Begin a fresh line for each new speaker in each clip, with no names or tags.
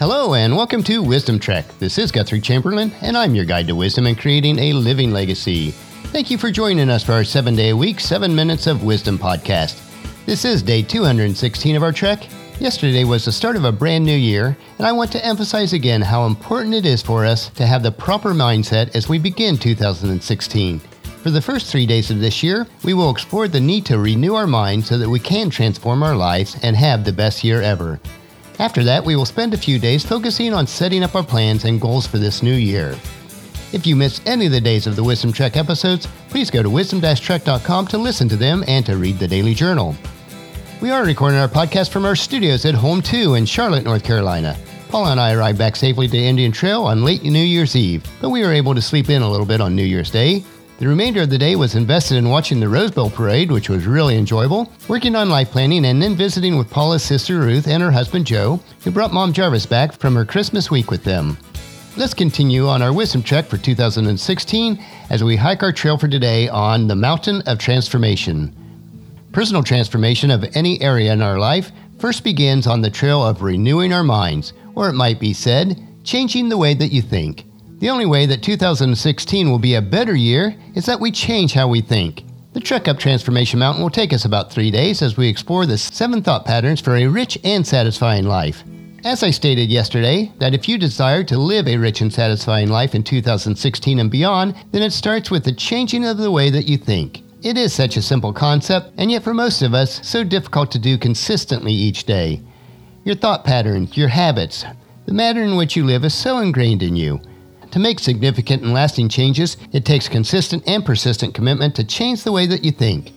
Hello, and welcome to Wisdom Trek. This is Guthrie Chamberlain, and I'm your guide to wisdom and creating a living legacy. Thank you for joining us for our seven day a week, seven minutes of wisdom podcast. This is day 216 of our trek. Yesterday was the start of a brand new year, and I want to emphasize again how important it is for us to have the proper mindset as we begin 2016. For the first three days of this year, we will explore the need to renew our mind so that we can transform our lives and have the best year ever. After that, we will spend a few days focusing on setting up our plans and goals for this new year. If you missed any of the days of the Wisdom Trek episodes, please go to wisdom-trek.com to listen to them and to read the daily journal. We are recording our podcast from our studios at Home 2 in Charlotte, North Carolina. Paula and I arrived back safely to Indian Trail on late New Year's Eve, but we were able to sleep in a little bit on New Year's Day. The remainder of the day was invested in watching the Rose Bowl parade, which was really enjoyable, working on life planning, and then visiting with Paula's sister Ruth and her husband Joe, who brought Mom Jarvis back from her Christmas week with them. Let's continue on our wisdom trek for 2016 as we hike our trail for today on the Mountain of Transformation. Personal transformation of any area in our life first begins on the trail of renewing our minds, or it might be said, changing the way that you think. The only way that 2016 will be a better year is that we change how we think. The trek up Transformation Mountain will take us about three days as we explore the seven thought patterns for a rich and satisfying life. As I stated yesterday, that if you desire to live a rich and satisfying life in 2016 and beyond, then it starts with the changing of the way that you think. It is such a simple concept, and yet for most of us, so difficult to do consistently each day. Your thought patterns, your habits, the manner in which you live is so ingrained in you. To make significant and lasting changes, it takes consistent and persistent commitment to change the way that you think.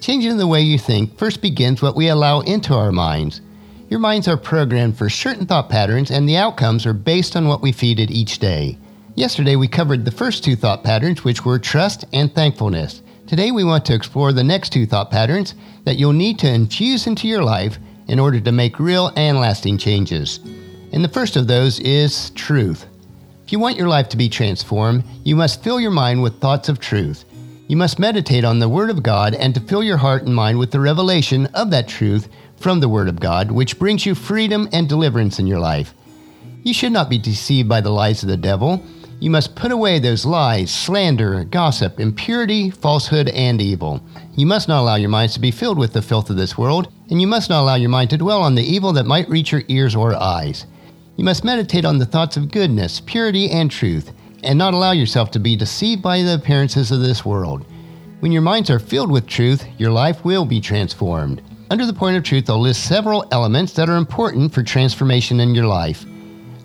Changing the way you think first begins what we allow into our minds. Your minds are programmed for certain thought patterns, and the outcomes are based on what we feed it each day. Yesterday, we covered the first two thought patterns, which were trust and thankfulness. Today, we want to explore the next two thought patterns that you'll need to infuse into your life in order to make real and lasting changes. And the first of those is truth. If you want your life to be transformed, you must fill your mind with thoughts of truth. You must meditate on the Word of God and to fill your heart and mind with the revelation of that truth from the Word of God, which brings you freedom and deliverance in your life. You should not be deceived by the lies of the devil. You must put away those lies, slander, gossip, impurity, falsehood, and evil. You must not allow your minds to be filled with the filth of this world, and you must not allow your mind to dwell on the evil that might reach your ears or eyes. You must meditate on the thoughts of goodness, purity, and truth, and not allow yourself to be deceived by the appearances of this world. When your minds are filled with truth, your life will be transformed. Under the point of truth, I'll list several elements that are important for transformation in your life.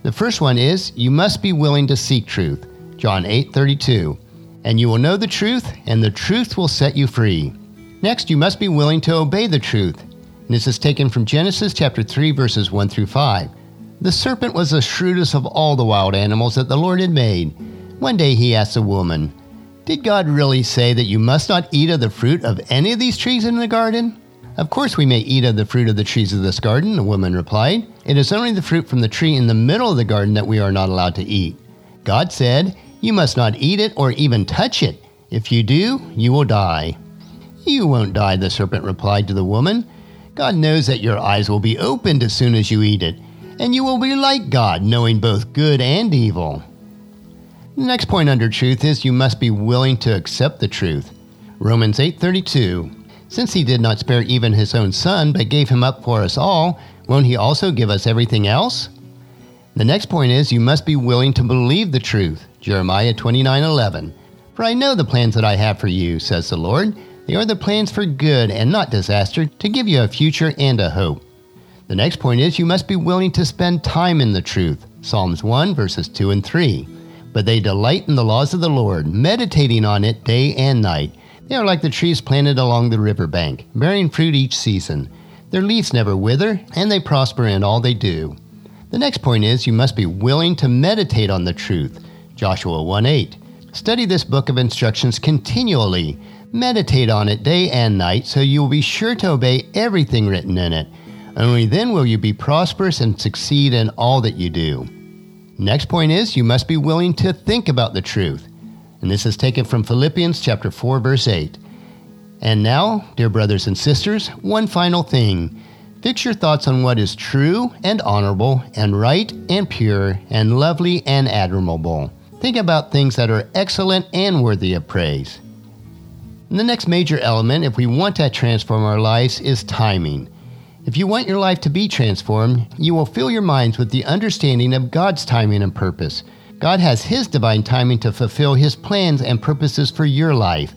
The first one is you must be willing to seek truth, John 8 32. And you will know the truth, and the truth will set you free. Next, you must be willing to obey the truth. And this is taken from Genesis chapter 3 verses 1 through 5. The serpent was the shrewdest of all the wild animals that the Lord had made. One day he asked the woman, Did God really say that you must not eat of the fruit of any of these trees in the garden? Of course, we may eat of the fruit of the trees of this garden, the woman replied. It is only the fruit from the tree in the middle of the garden that we are not allowed to eat. God said, You must not eat it or even touch it. If you do, you will die. You won't die, the serpent replied to the woman. God knows that your eyes will be opened as soon as you eat it and you will be like God, knowing both good and evil. The next point under truth is you must be willing to accept the truth. Romans 8:32 Since he did not spare even his own son but gave him up for us all, won't he also give us everything else? The next point is you must be willing to believe the truth. Jeremiah 29:11 For I know the plans that I have for you, says the Lord. They are the plans for good and not disaster, to give you a future and a hope. The next point is you must be willing to spend time in the truth. Psalms 1, verses 2 and 3. But they delight in the laws of the Lord, meditating on it day and night. They are like the trees planted along the river bank, bearing fruit each season. Their leaves never wither, and they prosper in all they do. The next point is you must be willing to meditate on the truth. Joshua 1 8. Study this book of instructions continually. Meditate on it day and night so you will be sure to obey everything written in it. Only then will you be prosperous and succeed in all that you do. Next point is you must be willing to think about the truth. And this is taken from Philippians chapter 4 verse 8. And now, dear brothers and sisters, one final thing. Fix your thoughts on what is true and honorable and right and pure and lovely and admirable. Think about things that are excellent and worthy of praise. And the next major element, if we want to transform our lives, is timing. If you want your life to be transformed, you will fill your minds with the understanding of God's timing and purpose. God has His divine timing to fulfill His plans and purposes for your life.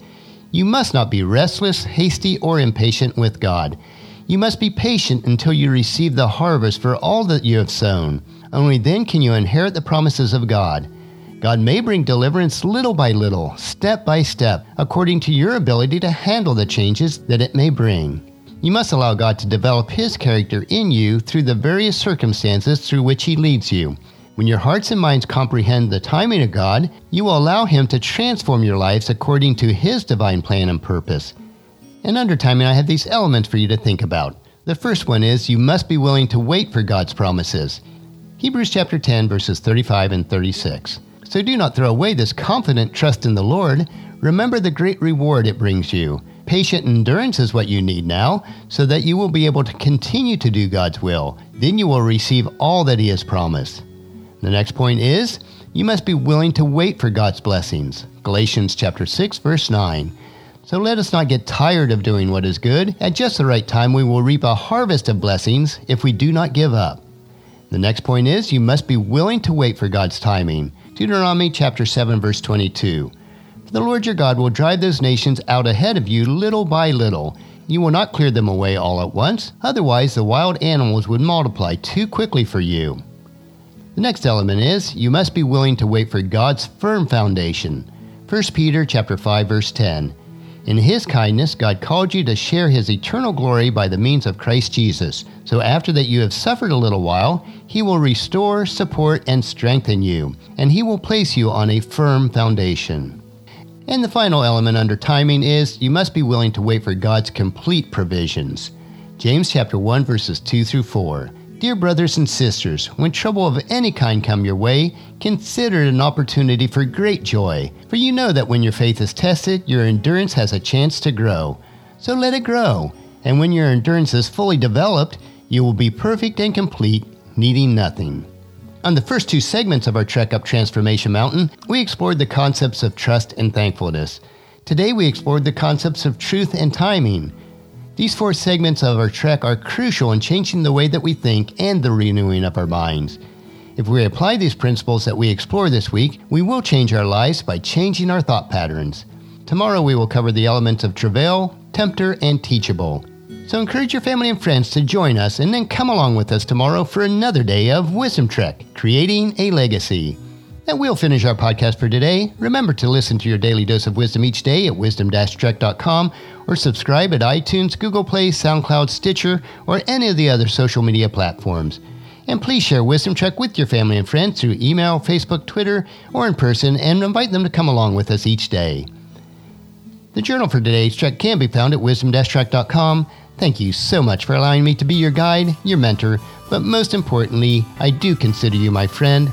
You must not be restless, hasty, or impatient with God. You must be patient until you receive the harvest for all that you have sown. Only then can you inherit the promises of God. God may bring deliverance little by little, step by step, according to your ability to handle the changes that it may bring. You must allow God to develop His character in you through the various circumstances through which He leads you. When your hearts and minds comprehend the timing of God, you will allow Him to transform your lives according to His divine plan and purpose. And under timing, I have these elements for you to think about. The first one is you must be willing to wait for God's promises. Hebrews chapter 10 verses 35 and 36. So do not throw away this confident trust in the Lord. Remember the great reward it brings you. Patient endurance is what you need now, so that you will be able to continue to do God's will. Then you will receive all that He has promised. The next point is you must be willing to wait for God's blessings. Galatians chapter 6 verse 9. So let us not get tired of doing what is good. At just the right time we will reap a harvest of blessings if we do not give up. The next point is you must be willing to wait for God's timing. Deuteronomy chapter 7 verse 22. the Lord your God will drive those nations out ahead of you little by little. You will not clear them away all at once, otherwise the wild animals would multiply too quickly for you. The next element is you must be willing to wait for God's firm foundation. 1 Peter chapter 5 verse 10. In his kindness, God called you to share his eternal glory by the means of Christ Jesus. So after that you have suffered a little while, he will restore, support, and strengthen you, and he will place you on a firm foundation. And the final element under timing is you must be willing to wait for God's complete provisions. James chapter 1 verses 2 through 4. Dear brothers and sisters, when trouble of any kind come your way, consider it an opportunity for great joy, for you know that when your faith is tested, your endurance has a chance to grow. So let it grow, and when your endurance is fully developed, you will be perfect and complete, needing nothing. On the first two segments of our Trek Up Transformation Mountain, we explored the concepts of trust and thankfulness. Today, we explored the concepts of truth and timing. These four segments of our trek are crucial in changing the way that we think and the renewing of our minds. If we apply these principles that we explore this week, we will change our lives by changing our thought patterns. Tomorrow we will cover the elements of travail, tempter, and teachable. So encourage your family and friends to join us and then come along with us tomorrow for another day of Wisdom Trek Creating a Legacy we will finish our podcast for today. Remember to listen to your daily dose of wisdom each day at wisdom-trek.com or subscribe at iTunes, Google Play, SoundCloud, Stitcher, or any of the other social media platforms. And please share Wisdom Trek with your family and friends through email, Facebook, Twitter, or in person, and invite them to come along with us each day. The journal for today's trek can be found at wisdom-trek.com. Thank you so much for allowing me to be your guide, your mentor, but most importantly, I do consider you my friend,